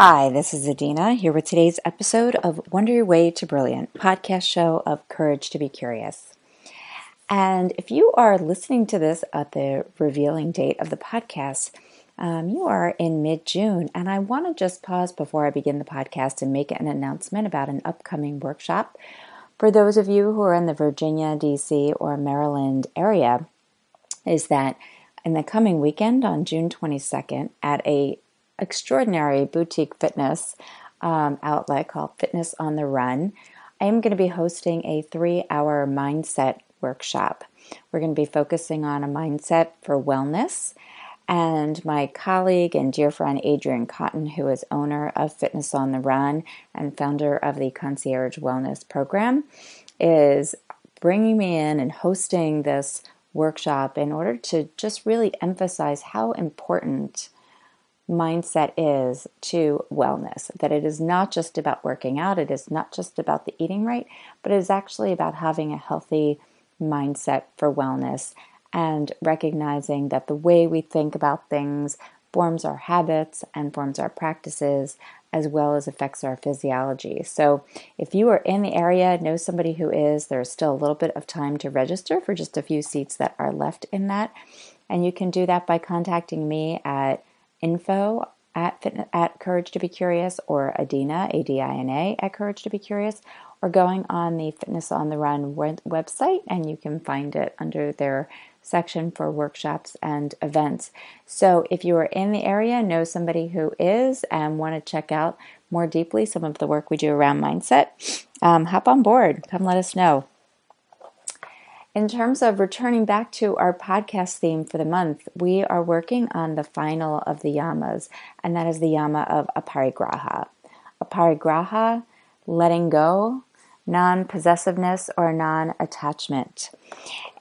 Hi, this is Adina here with today's episode of Wonder Your Way to Brilliant, podcast show of Courage to be Curious. And if you are listening to this at the revealing date of the podcast, um, you are in mid June, and I want to just pause before I begin the podcast and make an announcement about an upcoming workshop. For those of you who are in the Virginia, DC, or Maryland area, is that in the coming weekend on June 22nd at a extraordinary boutique fitness um, outlet called Fitness on the Run, I am going to be hosting a three hour mindset workshop. We're going to be focusing on a mindset for wellness. And my colleague and dear friend Adrian Cotton, who is owner of Fitness on the Run and founder of the Concierge Wellness Program, is bringing me in and hosting this workshop in order to just really emphasize how important mindset is to wellness. That it is not just about working out, it is not just about the eating right, but it is actually about having a healthy mindset for wellness and recognizing that the way we think about things forms our habits and forms our practices as well as affects our physiology. So, if you are in the area, know somebody who is, there's still a little bit of time to register for just a few seats that are left in that. And you can do that by contacting me at info at, at Courage to Be Curious or Adina, A D I N A, at Courage to Be Curious, or going on the Fitness on the Run website and you can find it under their section for workshops and events. So if you are in the area, know somebody who is, and want to check out more deeply some of the work we do around mindset, um, hop on board. Come let us know. In terms of returning back to our podcast theme for the month, we are working on the final of the yamas, and that is the yama of aparigraha. Aparigraha, letting go, non possessiveness, or non attachment.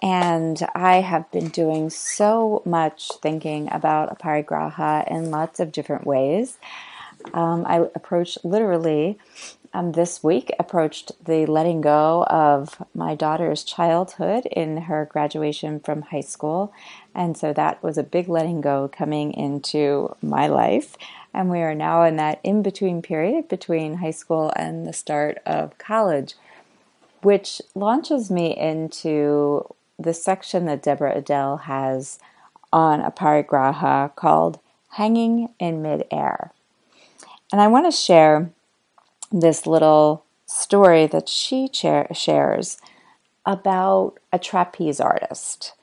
And I have been doing so much thinking about aparigraha in lots of different ways. Um, I approached literally um, this week approached the letting go of my daughter's childhood in her graduation from high school. And so that was a big letting go coming into my life. And we are now in that in between period between high school and the start of college, which launches me into the section that Deborah Adele has on Aparigraha called Hanging in Midair. And I want to share this little story that she shares about a trapeze artist.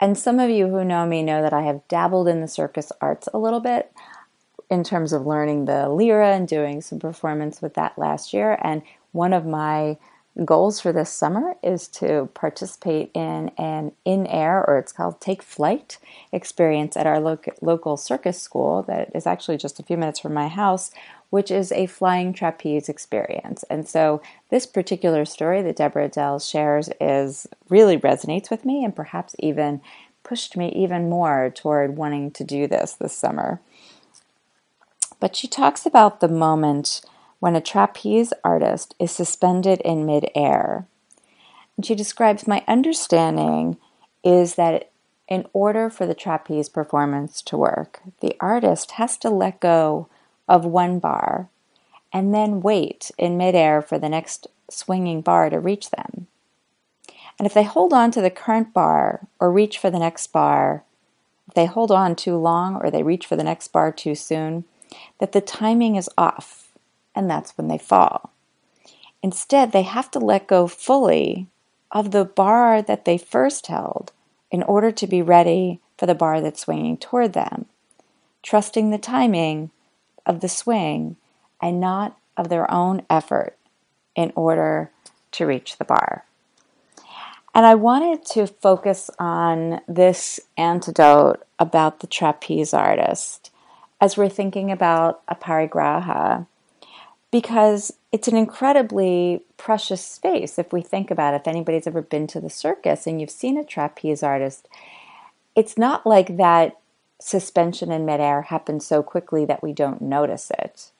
And some of you who know me know that I have dabbled in the circus arts a little bit in terms of learning the lyra and doing some performance with that last year. And one of my goals for this summer is to participate in an in air, or it's called Take Flight experience at our lo- local circus school that is actually just a few minutes from my house, which is a flying trapeze experience. And so, this particular story that Deborah Adele shares is really resonates with me and perhaps even pushed me even more toward wanting to do this this summer. But she talks about the moment when a trapeze artist is suspended in midair. And she describes my understanding is that in order for the trapeze performance to work, the artist has to let go of one bar and then wait in midair for the next swinging bar to reach them. And if they hold on to the current bar or reach for the next bar, if they hold on too long or they reach for the next bar too soon, that the timing is off and that's when they fall. Instead, they have to let go fully of the bar that they first held in order to be ready for the bar that's swinging toward them, trusting the timing of the swing and not of their own effort in order to reach the bar. And I wanted to focus on this antidote about the trapeze artist as we're thinking about a aparigraha because it's an incredibly precious space if we think about it. If anybody's ever been to the circus and you've seen a trapeze artist, it's not like that suspension in midair happens so quickly that we don't notice it.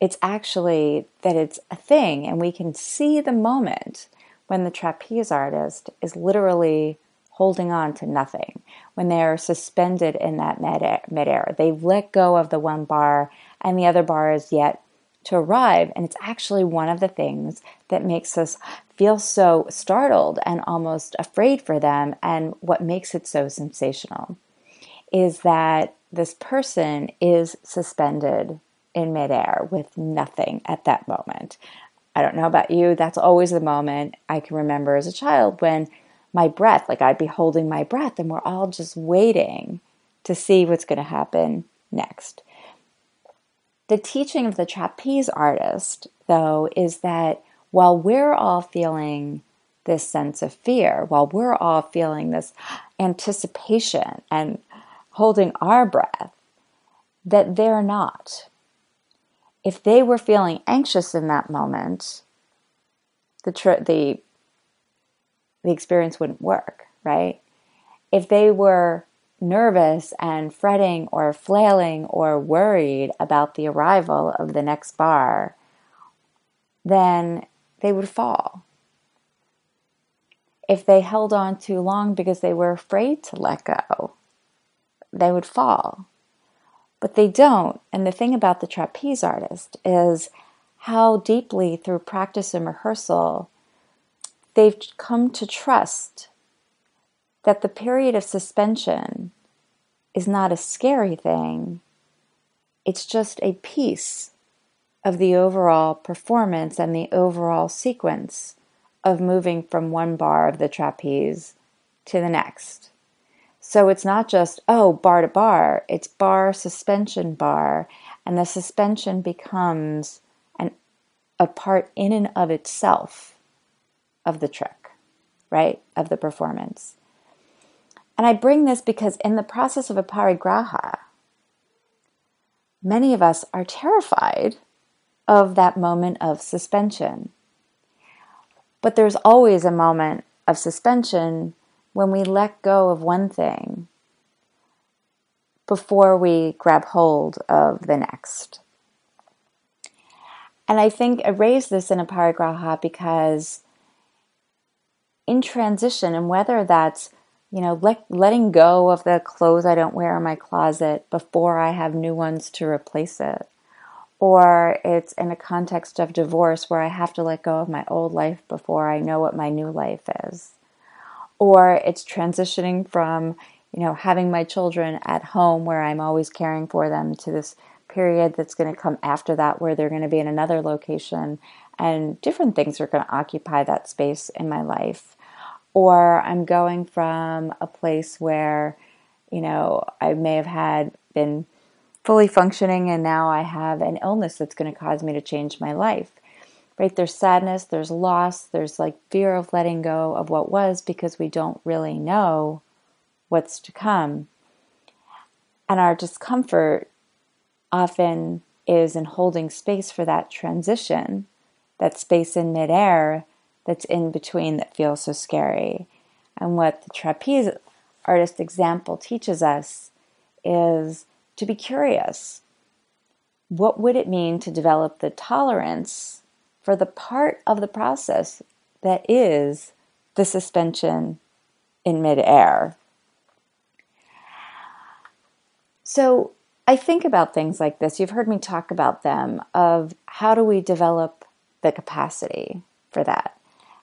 It's actually that it's a thing, and we can see the moment when the trapeze artist is literally holding on to nothing, when they're suspended in that mid midair. They've let go of the one bar and the other bar is yet to arrive. And it's actually one of the things that makes us feel so startled and almost afraid for them. And what makes it so sensational is that this person is suspended in midair with nothing at that moment. I don't know about you, that's always the moment I can remember as a child when my breath, like I'd be holding my breath, and we're all just waiting to see what's going to happen next. The teaching of the trapeze artist, though, is that while we're all feeling this sense of fear, while we're all feeling this anticipation and holding our breath, that they're not. If they were feeling anxious in that moment, the, tr- the, the experience wouldn't work, right? If they were nervous and fretting or flailing or worried about the arrival of the next bar, then they would fall. If they held on too long because they were afraid to let go, they would fall. But they don't. And the thing about the trapeze artist is how deeply, through practice and rehearsal, they've come to trust that the period of suspension is not a scary thing, it's just a piece of the overall performance and the overall sequence of moving from one bar of the trapeze to the next. So it's not just, oh, bar to bar, it's bar, suspension, bar, and the suspension becomes an, a part in and of itself of the trick, right? Of the performance. And I bring this because in the process of a aparigraha, many of us are terrified of that moment of suspension. But there's always a moment of suspension when we let go of one thing before we grab hold of the next. And I think I raise this in a aparigraha because in transition, and whether that's you know, let, letting go of the clothes I don't wear in my closet before I have new ones to replace it. Or it's in a context of divorce where I have to let go of my old life before I know what my new life is. Or it's transitioning from, you know, having my children at home where I'm always caring for them to this period that's going to come after that where they're going to be in another location and different things are going to occupy that space in my life or I'm going from a place where, you know, I may have had been fully functioning and now I have an illness that's going to cause me to change my life. Right? There's sadness, there's loss, there's like fear of letting go of what was because we don't really know what's to come. And our discomfort often is in holding space for that transition, that space in midair that's in between that feels so scary. And what the trapeze artist example teaches us is to be curious. What would it mean to develop the tolerance for the part of the process that is the suspension in midair? So I think about things like this. You've heard me talk about them of how do we develop the capacity for that?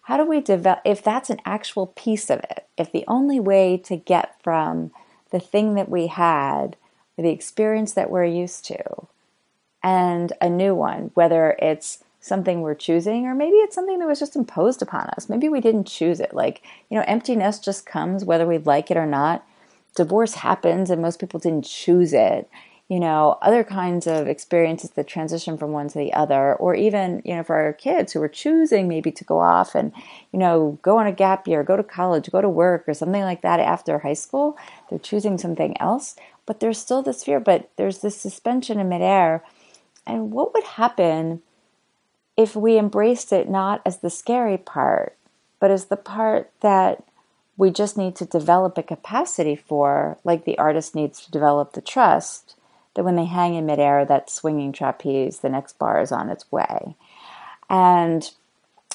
How do we develop if that's an actual piece of it if the only way to get from the thing that we had the experience that we're used to and a new one whether it's something we're choosing or maybe it's something that was just imposed upon us maybe we didn't choose it like you know emptiness just comes whether we like it or not. Divorce happens and most people didn't choose it you know, other kinds of experiences that transition from one to the other, or even, you know, for our kids who are choosing maybe to go off and, you know, go on a gap year, go to college, go to work, or something like that after high school. They're choosing something else, but there's still this fear, but there's this suspension in midair. And what would happen if we embraced it not as the scary part, but as the part that we just need to develop a capacity for, like the artist needs to develop the trust? That when they hang in midair, that swinging trapeze, the next bar is on its way. And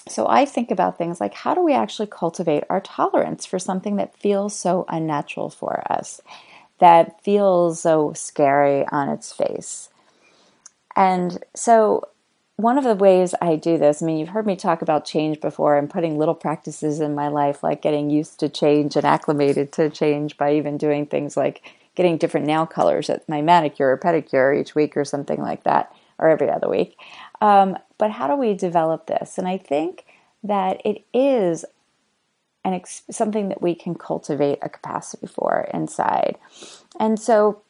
so I think about things like how do we actually cultivate our tolerance for something that feels so unnatural for us, that feels so scary on its face. And so one of the ways I do this, I mean, you've heard me talk about change before and putting little practices in my life, like getting used to change and acclimated to change by even doing things like getting different nail colors at my manicure or pedicure each week or something like that, or every other week. Um, but how do we develop this? And I think that it is an ex- something that we can cultivate a capacity for inside. And so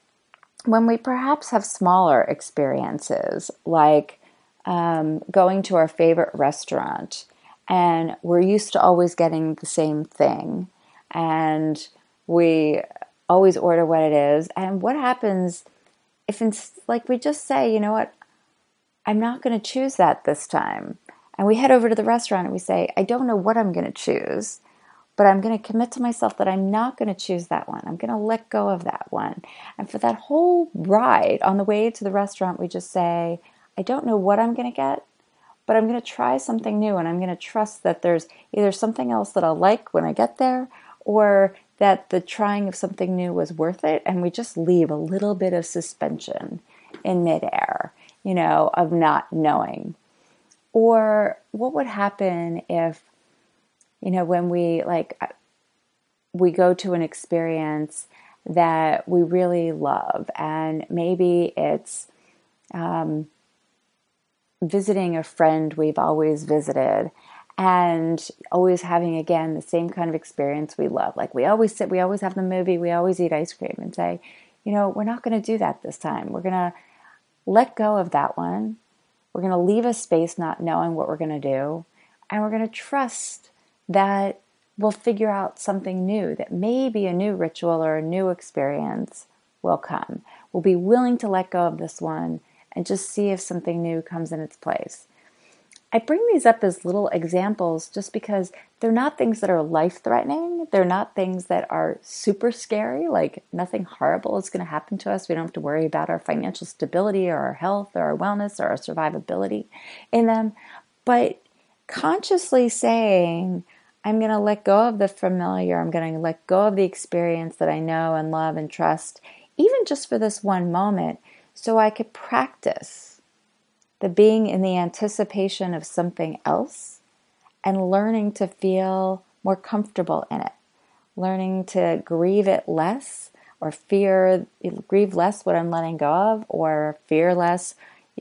when we perhaps have smaller experiences like um, going to our favorite restaurant and we're used to always getting the same thing and we always order what it is. And what happens if it's like we just say you know what? I'm not going to choose that this time. And we head over to the restaurant and we say i don't know what i'm going to choose but i'm going to commit to myself that i'm not going to choose that one. I'm going to let go of that one. And for that whole ride on the way to the restaurant we just say I don't know what I'm going to get, but I'm going to try something new and I'm going to trust that there's either something else that I'll like when I get there or that the trying of something new was worth it. And we just leave a little bit of suspension in midair, you know, of not knowing. Or what would happen if, you know, when we like, we go to an experience that we really love and maybe it's, um, visiting a friend we've always visited and always having again the same kind of experience we love. Like we always sit, we always have the movie, we always eat ice cream and say, you know, we're not going to do that this time. We're going to let go of that one. We're going to leave a space not knowing what we're going to do. And we're going to trust that we'll figure out something new, that maybe a new ritual or a new experience will come. We'll be willing to let go of this one and just see if something new comes in its place. I bring these up as little examples just because they're not things that are life threatening. They're not things that are super scary, like nothing horrible is going to happen to us. We don't have to worry about our financial stability or our health or our wellness or our survivability in them. But consciously saying, I'm going to let go of the familiar, I'm going to let go of the experience that I know and love and trust, even just for this one moment, so I could practice the being in the anticipation of something else and learning to feel more comfortable in it, learning to grieve it less or fear, grieve less what I'm letting go of, or fear less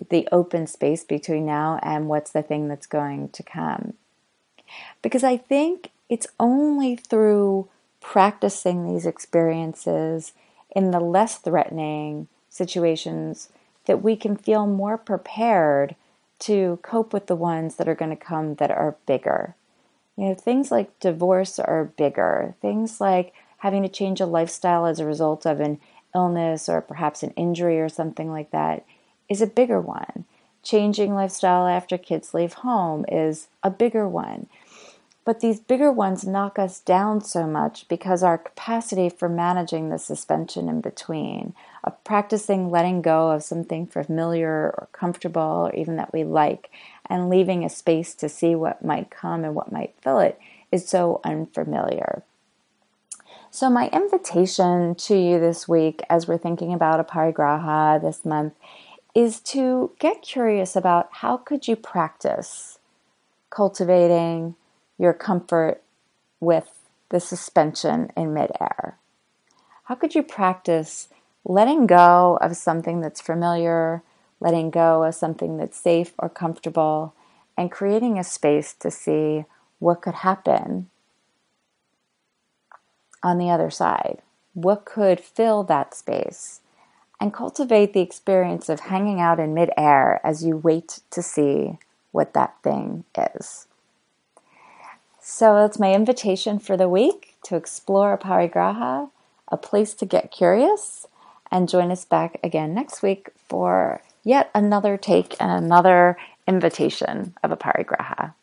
the open space between now and what's the thing that's going to come. Because I think it's only through practicing these experiences in the less threatening situations that we can feel more prepared to cope with the ones that are going to come that are bigger. You know, things like divorce are bigger. Things like having to change a lifestyle as a result of an illness or perhaps an injury or something like that is a bigger one. Changing lifestyle after kids leave home is a bigger one. But these bigger ones knock us down so much because our capacity for managing the suspension in between, of practicing letting go of something familiar or comfortable or even that we like, and leaving a space to see what might come and what might fill it, is so unfamiliar. So, my invitation to you this week, as we're thinking about Aparigraha this month, is to get curious about how could you practice cultivating your comfort with the suspension in midair? How could you practice letting go of something that's familiar, letting go of something that's safe or comfortable, and creating a space to see what could happen on the other side? What could fill that space? And cultivate the experience of hanging out in midair as you wait to see what that thing is. So that's my invitation for the week to explore Aparigraha, a place to get curious, and join us back again next week for yet another take and another invitation of Aparigraha.